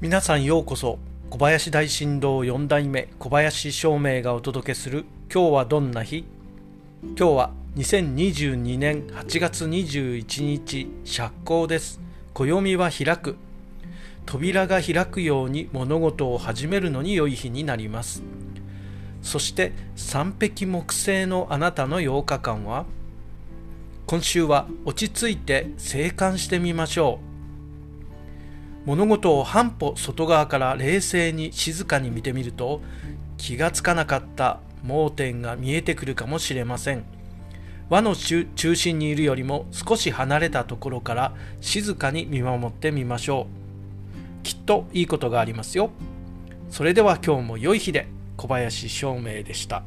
皆さんようこそ小林大震動4代目小林照明がお届けする今日はどんな日？今日は2022年8月21日釈光です。暦は開く。扉が開くように物事を始めるのに良い日になります。そして三匹木星のあなたの8日間は？今週は落ち着いて静観してみましょう。物事を半歩外側から冷静に静かに見てみると気がつかなかった盲点が見えてくるかもしれません。輪の中心にいるよりも少し離れたところから静かに見守ってみましょう。きっといいことがありますよ。それでは今日も良い日で小林照明でした。